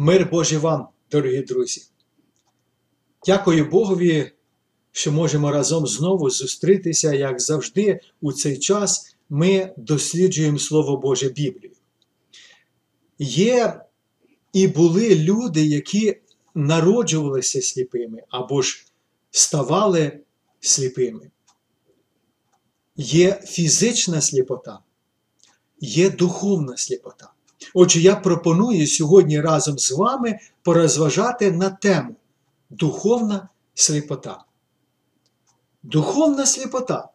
Мир Божий вам, дорогі друзі. Дякую Богові, що можемо разом знову зустрітися, як завжди, у цей час ми досліджуємо Слово Боже Біблію. Є і були люди, які народжувалися сліпими або ж ставали сліпими. Є фізична сліпота, є духовна сліпота. Отже, я пропоную сьогодні разом з вами порозважати на тему духовна сліпота. Духовна сліпота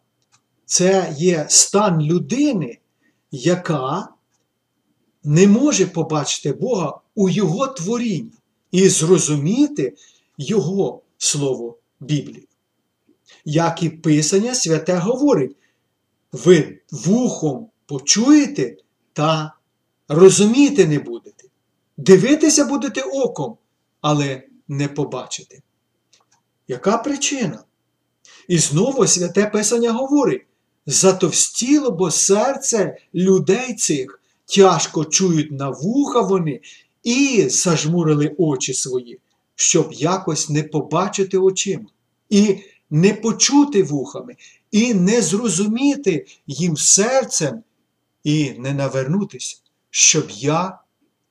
це є стан людини, яка не може побачити Бога у Його творінні і зрозуміти Його Слово Біблії. Як і Писання святе говорить, ви вухом почуєте та розуміти не будете. Дивитися будете оком, але не побачите. Яка причина? І знову святе Писання говорить: затовстіло, бо серце людей цих тяжко чують на вуха вони і зажмурили очі свої, щоб якось не побачити очима, і не почути вухами, і не зрозуміти їм серцем, і не навернутися щоб я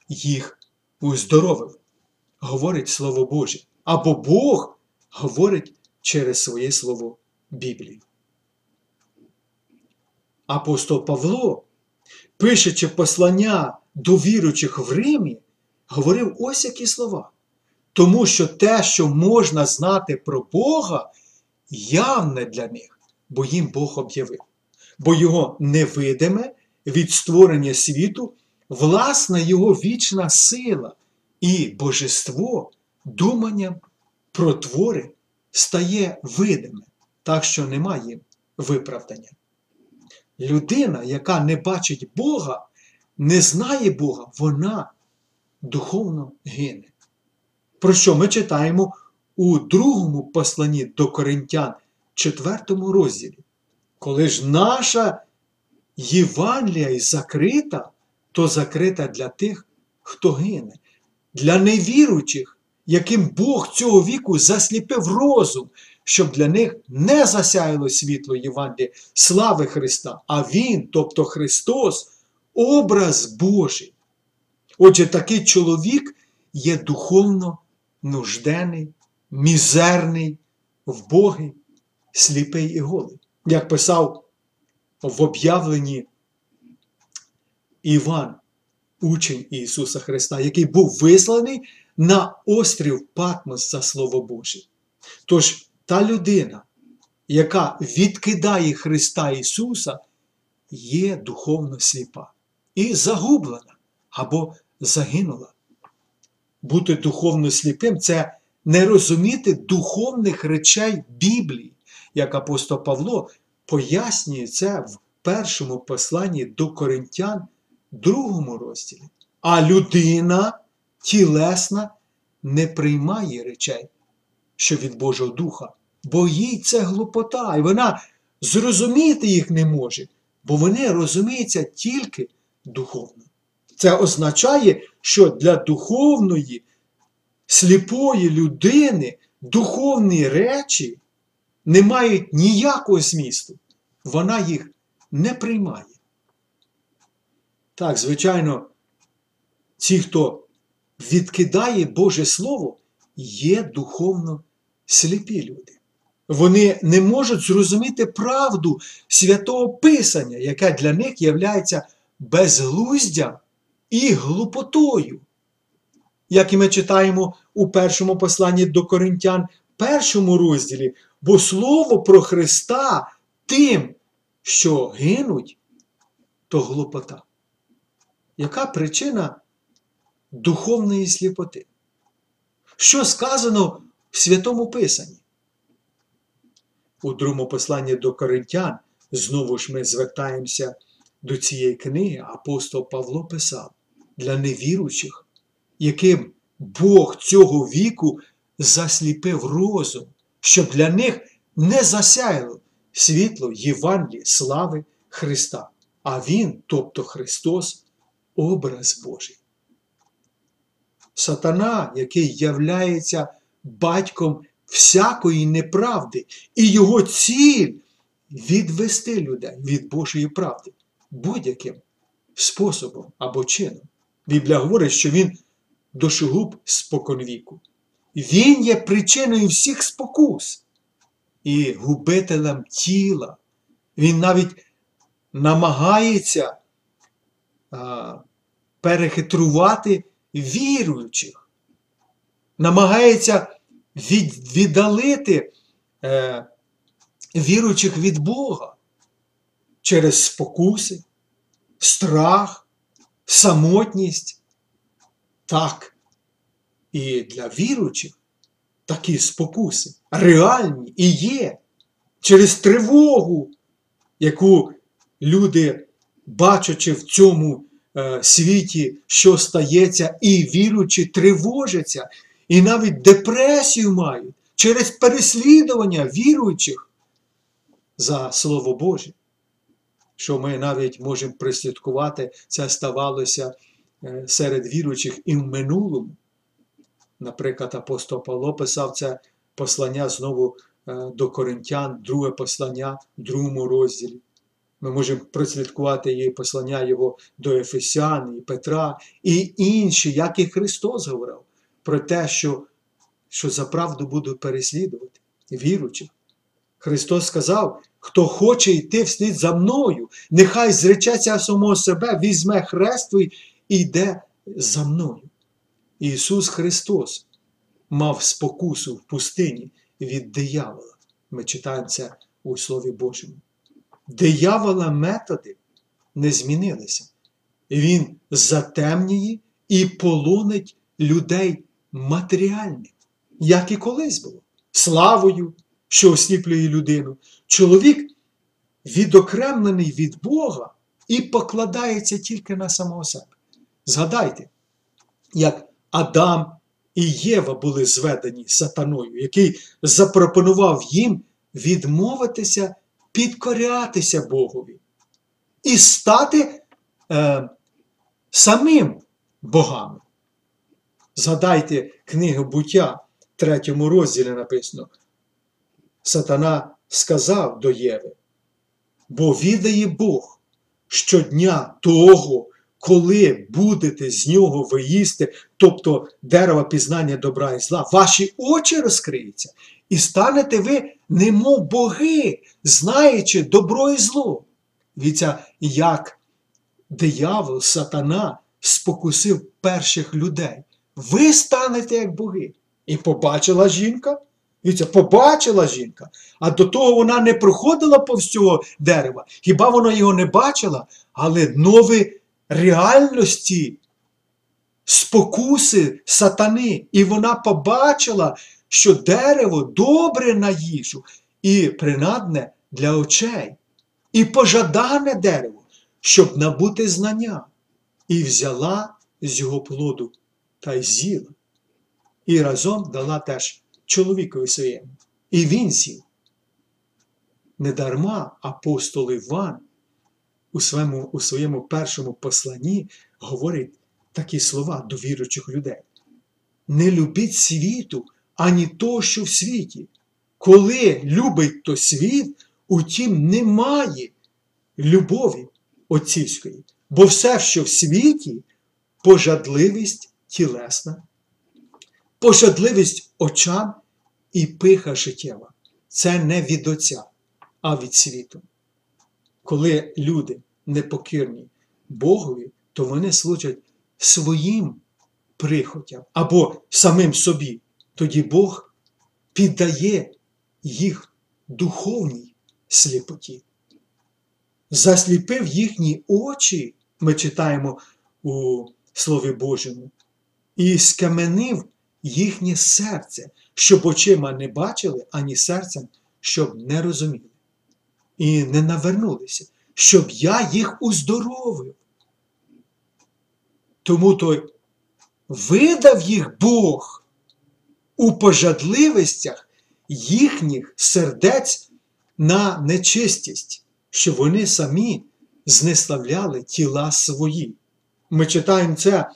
їх уздоровив, говорить Слово Боже. Або Бог говорить через своє Слово Біблії. Апостол Павло, пишучи послання до віруючих в Римі, говорив ось які слова. Тому що те, що можна знати про Бога, явне для них, бо їм Бог об'явив. Бо його невидиме від створення світу власна його вічна сила і божество думанням про твори стає видиме, так що немає виправдання. Людина, яка не бачить Бога, не знає Бога, вона духовно гине. Про що ми читаємо у другому посланні до Коринтян, четвертому розділі. Коли ж наша Євангелія закрита, то закрита для тих, хто гине, для невіруючих, яким Бог цього віку засліпив розум, щоб для них не засяяло світло Євангелія, слави Христа, а Він, тобто Христос, образ Божий. Отже, такий чоловік є духовно нуждений, мізерний, вбогий, сліпий і голий. Як писав в об'явленні Іван, учень Ісуса Христа, який був висланий на острів Патмос за Слово Боже. Тож та людина, яка відкидає Христа Ісуса, є духовно сліпа і загублена або загинула. Бути духовно сліпим це не розуміти духовних речей Біблії, як апостол Павло пояснює це в першому посланні до коринтян другому розділі. А людина тілесна не приймає речей, що від Божого Духа, бо їй це глупота, і вона зрозуміти їх не може, бо вони розуміються тільки духовно. Це означає, що для духовної, сліпої людини духовні речі не мають ніякого змісту. Вона їх не приймає. Так, звичайно, ті, хто відкидає Боже Слово, є духовно сліпі люди. Вони не можуть зрозуміти правду святого Писання, яке для них є безглуздям і глупотою. Як і ми читаємо у першому посланні до Коринтян, першому розділі, бо Слово про Христа тим, що гинуть, то глупота. Яка причина духовної сліпоти? Що сказано в Святому Писанні? У другому посланні до Коринтян знову ж ми звертаємося до цієї книги, апостол Павло писав для невіруючих, яким Бог цього віку засліпив розум, щоб для них не засяяло світло Євангелії слави Христа. А Він, тобто Христос, образ Божий. Сатана, який являється батьком всякої неправди, і його ціль відвести людей від Божої правди будь-яким способом або чином. Біблія говорить, що він дошогуб споконвіку. Він є причиною всіх спокус і губителем тіла. Він навіть намагається перехитрувати віруючих, намагається від, віддалити е, віруючих від Бога через спокуси, страх, самотність. Так, і для віруючих такі спокуси реальні і є через тривогу, яку люди, бачачи в цьому е, світі, що стається, і віруючи, тривожаться, і навіть депресію мають через переслідування віруючих за Слово Боже. Що ми навіть можемо прислідкувати, це ставалося е, серед віруючих і в минулому. Наприклад, апостол Павло писав це послання знову е, до Коринтян, друге послання другому розділі. Ми можемо прослідкувати її послання його до Ефесян, і Петра, і інші, як і Христос говорив, про те, що що за правду будуть переслідувати віруючих. Христос сказав, хто хоче йти вслід за мною, нехай зречеться самого себе, візьме хрест і йде за мною. Ісус Христос мав спокусу в пустині від диявола. Ми читаємо це у Слові Божому. Диявола методи не змінилися. Він затемнює і полонить людей матеріальним, як і колись було, славою, що осліплює людину. Чоловік відокремлений від Бога і покладається тільки на самого себе. Згадайте, як Адам і Єва були зведені сатаною, який запропонував їм відмовитися, підкорятися Богові і стати е, самим богами. Згадайте книгу буття, в третьому розділі написано. Сатана сказав до Єви, бо відає Бог щодня того, коли будете з нього виїсти, тобто дерева пізнання добра і зла, ваші очі розкриються, і станете ви, немов боги, знаючи добро і зло. Віця, як диявол, сатана спокусив перших людей. Ви станете як боги. І побачила жінка. Віця, побачила жінка, а до того вона не проходила повз цього дерева. Хіба вона його не бачила? Але нові реальності, спокуси сатани. І вона побачила, що дерево добре на їжу і принадне для очей, і пожадане дерево, щоб набути знання, і взяла з його плоду та й з'їла. І разом дала теж чоловікові своєму. І він з'їв. Недарма апостол Іван у своєму, у своєму першому посланні говорить такі слова до віруючих людей. Не любіть світу, ані того, що в світі. Коли любить то світ, утім немає любові отцівської. Бо все, що в світі, пожадливість тілесна, пожадливість очам і пиха життєва. Це не від Отця, а від світу. Коли люди непокірні Богові, то вони служать своїм прихотям або самим собі. Тоді Бог піддає їх духовній сліпоті. Засліпив їхні очі, ми читаємо у Слові Божому, і скаменив їхнє серце, щоб очима не бачили, ані серцем, щоб не розуміли. І не навернулися, щоб я їх уздоровив. Тому то видав їх Бог у пожадливостях їхніх сердець на нечистість, що вони самі знеславляли тіла свої. Ми читаємо це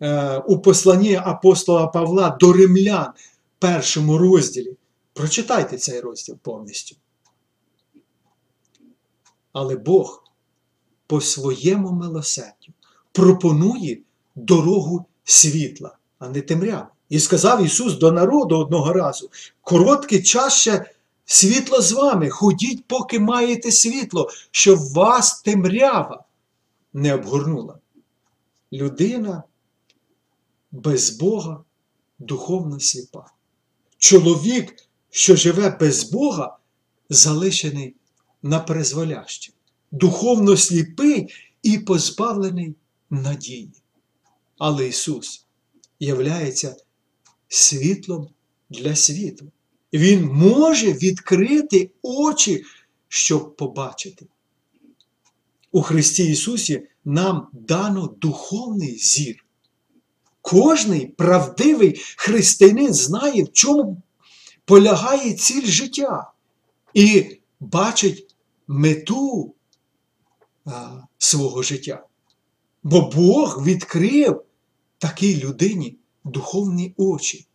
е, у посланні апостола Павла до римлян, першому розділі. Прочитайте цей розділ повністю. Але Бог по своєму милосердю пропонує дорогу світла, а не темряви. І сказав Ісус до народу одного разу: короткий час ще світло з вами, ходіть, поки маєте світло, щоб вас темрява не обгорнула. Людина без Бога духовно сліпа. Чоловік, що живе без Бога, залишений на призволяще, духовно сліпий і позбавлений надії. Але Ісус являється світлом для світу. Він може відкрити очі, щоб побачити. У Христі Ісусі нам дано духовний зір. Кожний правдивий християнин знає, в чому полягає ціль життя, і бачить мету а, свого життя. Бо Бог відкрив такій людині духовні очі.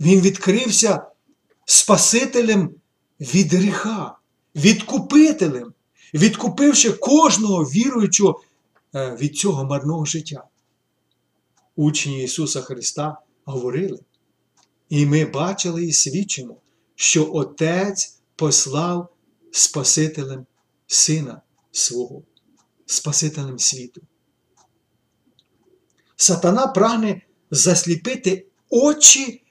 Він відкрився Спасителем від гріха, відкупителем, відкупивши кожного віруючого е, від цього марного життя. Учні Ісуса Христа говорили, і ми бачили і свідчимо, що Отець послав Спасителем Сина свого, Спасителем світу. Сатана прагне засліпити очі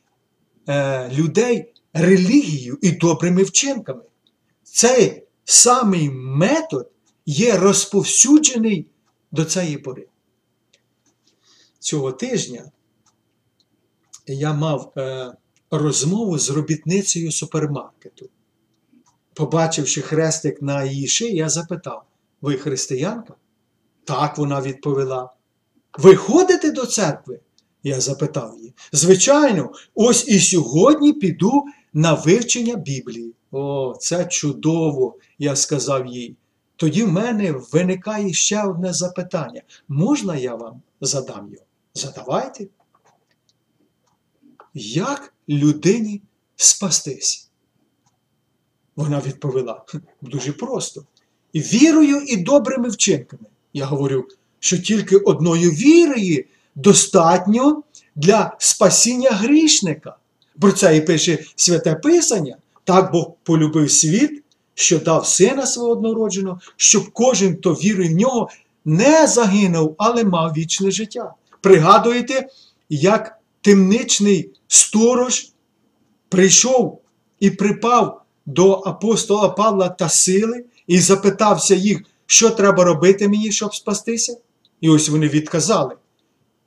е, людей релігією і добрими вчинками. Цей самий метод є розповсюджений до цієї пори. Цього тижня я мав е, розмову з робітницею супермаркету. Побачивши хрестик на її шиї, я запитав: ви християнка? Так вона відповіла. Ви ходите до церкви? Я запитав її. Звичайно, ось і сьогодні піду на вивчення Біблії. О, це чудово, я сказав їй. Тоді в мене виникає ще одне запитання. Можна я вам задам його? Задавайте. Як людині спастись? Вона відповіла дуже просто. Вірою і добрими вчинками. Я говорю, що тільки одної вірою достатньо для спасіння грішника. Про це і пише Святе Писання. Так Бог полюбив світ, що дав сина свого однородженого, щоб кожен, хто вірує в нього, не загинув, але мав вічне життя. Пригадуєте, як темничний сторож прийшов і припав до апостола Павла та сили і запитався їх, що треба робити мені, щоб спастися? І ось вони відказали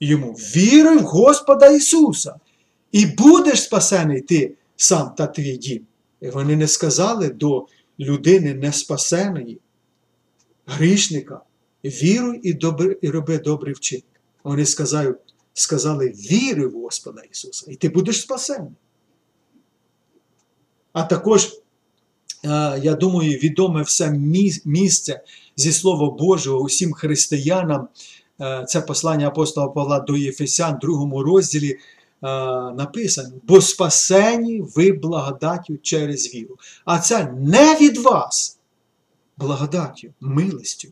йому: Віруй в Господа Ісуса, і будеш спасений ти сам та твій дім. І вони не сказали до людини неспасеної, грішника, віруй і, добри, і роби добрий вчинок. Вони сказали, сказали, віри в Господа Ісуса, і ти будеш спасений. А також, я думаю, відоме все місце зі Слова Божого усім християнам. Це послання апостола Павла до Єфесян, другому розділі написано: бо спасені ви благодаттю через віру. А це не від вас, благодаттю, милостю.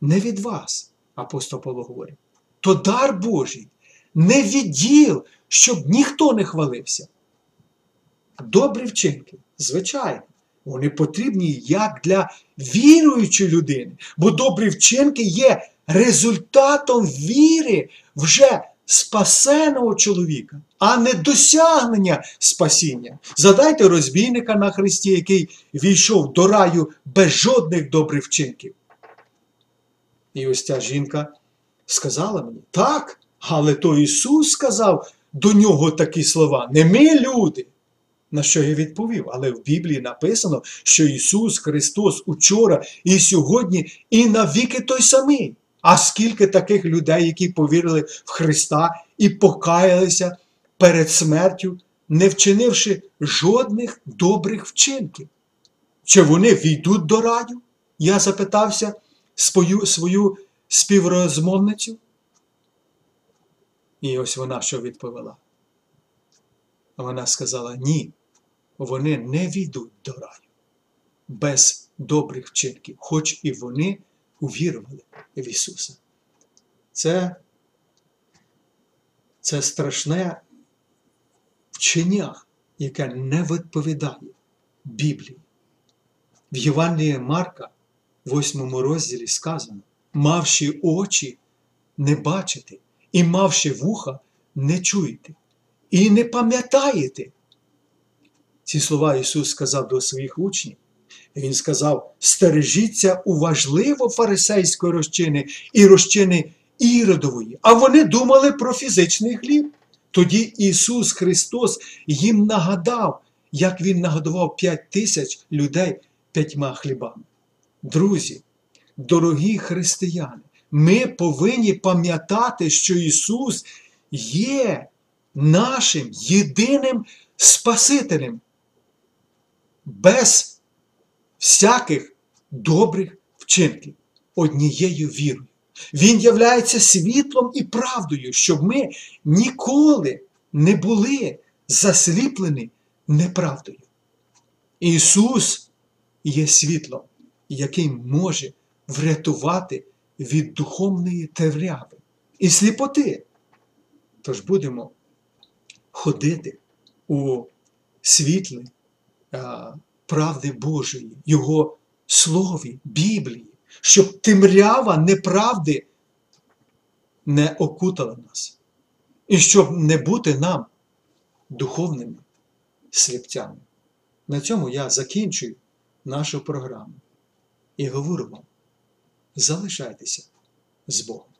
Не від вас, апостол Павло говорить. То дар Божий, не відділ, щоб ніхто не хвалився. Добрі вчинки, звичайно, вони потрібні як для віруючої людини, бо добрі вчинки є результатом віри вже спасеного чоловіка, а не досягнення спасіння. Задайте розбійника на Христі, який війшов до раю без жодних добрих вчинків. І ось ця жінка сказала мені, так, але то Ісус сказав до нього такі слова, не ми люди. На що я відповів? Але в Біблії написано, що Ісус Христос учора і сьогодні, і навіки той самий. А скільки таких людей, які повірили в Христа і покаялися перед смертю, не вчинивши жодних добрих вчинків? Чи вони війдуть до раю? Я запитався свою, свою співрозмовницю. І ось вона що відповіла. Вона сказала: ні, вони не війдуть до раю без добрих вчинків, хоч і вони увірували в Ісуса. Це, це страшне вчення, яке не відповідає Біблії. В Євангелії Марка, 8 розділі сказано, мавши очі не бачите, і мавши вуха не чуєте, і не пам'ятаєте. Ці слова Ісус сказав до своїх учнів. Він сказав: стережіться уважливо фарисейської розчини і розчини Іродової. А вони думали про фізичний хліб. Тоді Ісус Христос їм нагадав, як Він нагодував п'ять тисяч людей п'ятьма хлібами. Друзі, дорогі християни, ми повинні пам'ятати, що Ісус є нашим єдиним Спасителем. Без всяких добрих вчинків, однією вірою. Він являється світлом і правдою, щоб ми ніколи не були засліплені неправдою. Ісус є світлом, який може врятувати від духовної темряви і сліпоти. Тож будемо ходити у світлі правди Божої, Його Слові, Біблії, щоб темрява неправди не окутала нас. І щоб не бути нам духовними сліпцями. На цьому я закінчую нашу програму і говорю вам: залишайтеся з Богом.